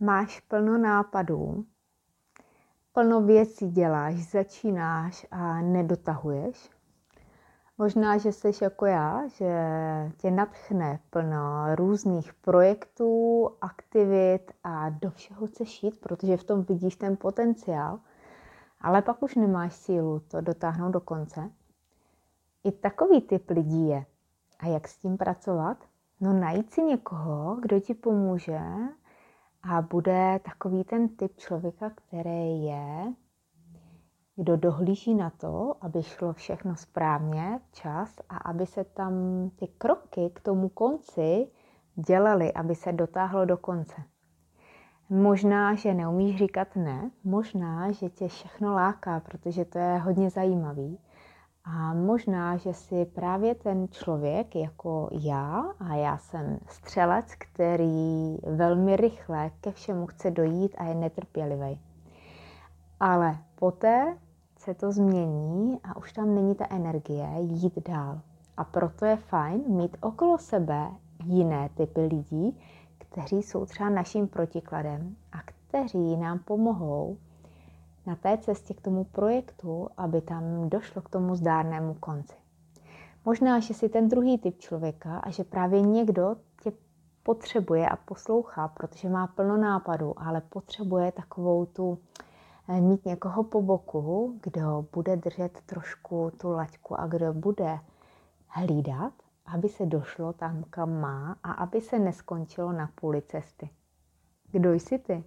máš plno nápadů, plno věcí děláš, začínáš a nedotahuješ. Možná, že jsi jako já, že tě natchne plno různých projektů, aktivit a do všeho chceš jít, protože v tom vidíš ten potenciál, ale pak už nemáš sílu to dotáhnout do konce. I takový typ lidí je. A jak s tím pracovat? No najít si někoho, kdo ti pomůže a bude takový ten typ člověka, který je, kdo dohlíží na to, aby šlo všechno správně, včas a aby se tam ty kroky k tomu konci dělaly, aby se dotáhlo do konce. Možná, že neumíš říkat ne, možná, že tě všechno láká, protože to je hodně zajímavý. A možná, že si právě ten člověk jako já, a já jsem střelec, který velmi rychle ke všemu chce dojít a je netrpělivý. Ale poté se to změní a už tam není ta energie jít dál. A proto je fajn mít okolo sebe jiné typy lidí, kteří jsou třeba naším protikladem a kteří nám pomohou na té cestě k tomu projektu, aby tam došlo k tomu zdárnému konci. Možná, že jsi ten druhý typ člověka a že právě někdo tě potřebuje a poslouchá, protože má plno nápadů, ale potřebuje takovou tu eh, mít někoho po boku, kdo bude držet trošku tu laťku a kdo bude hlídat, aby se došlo tam, kam má a aby se neskončilo na půli cesty. Kdo jsi ty?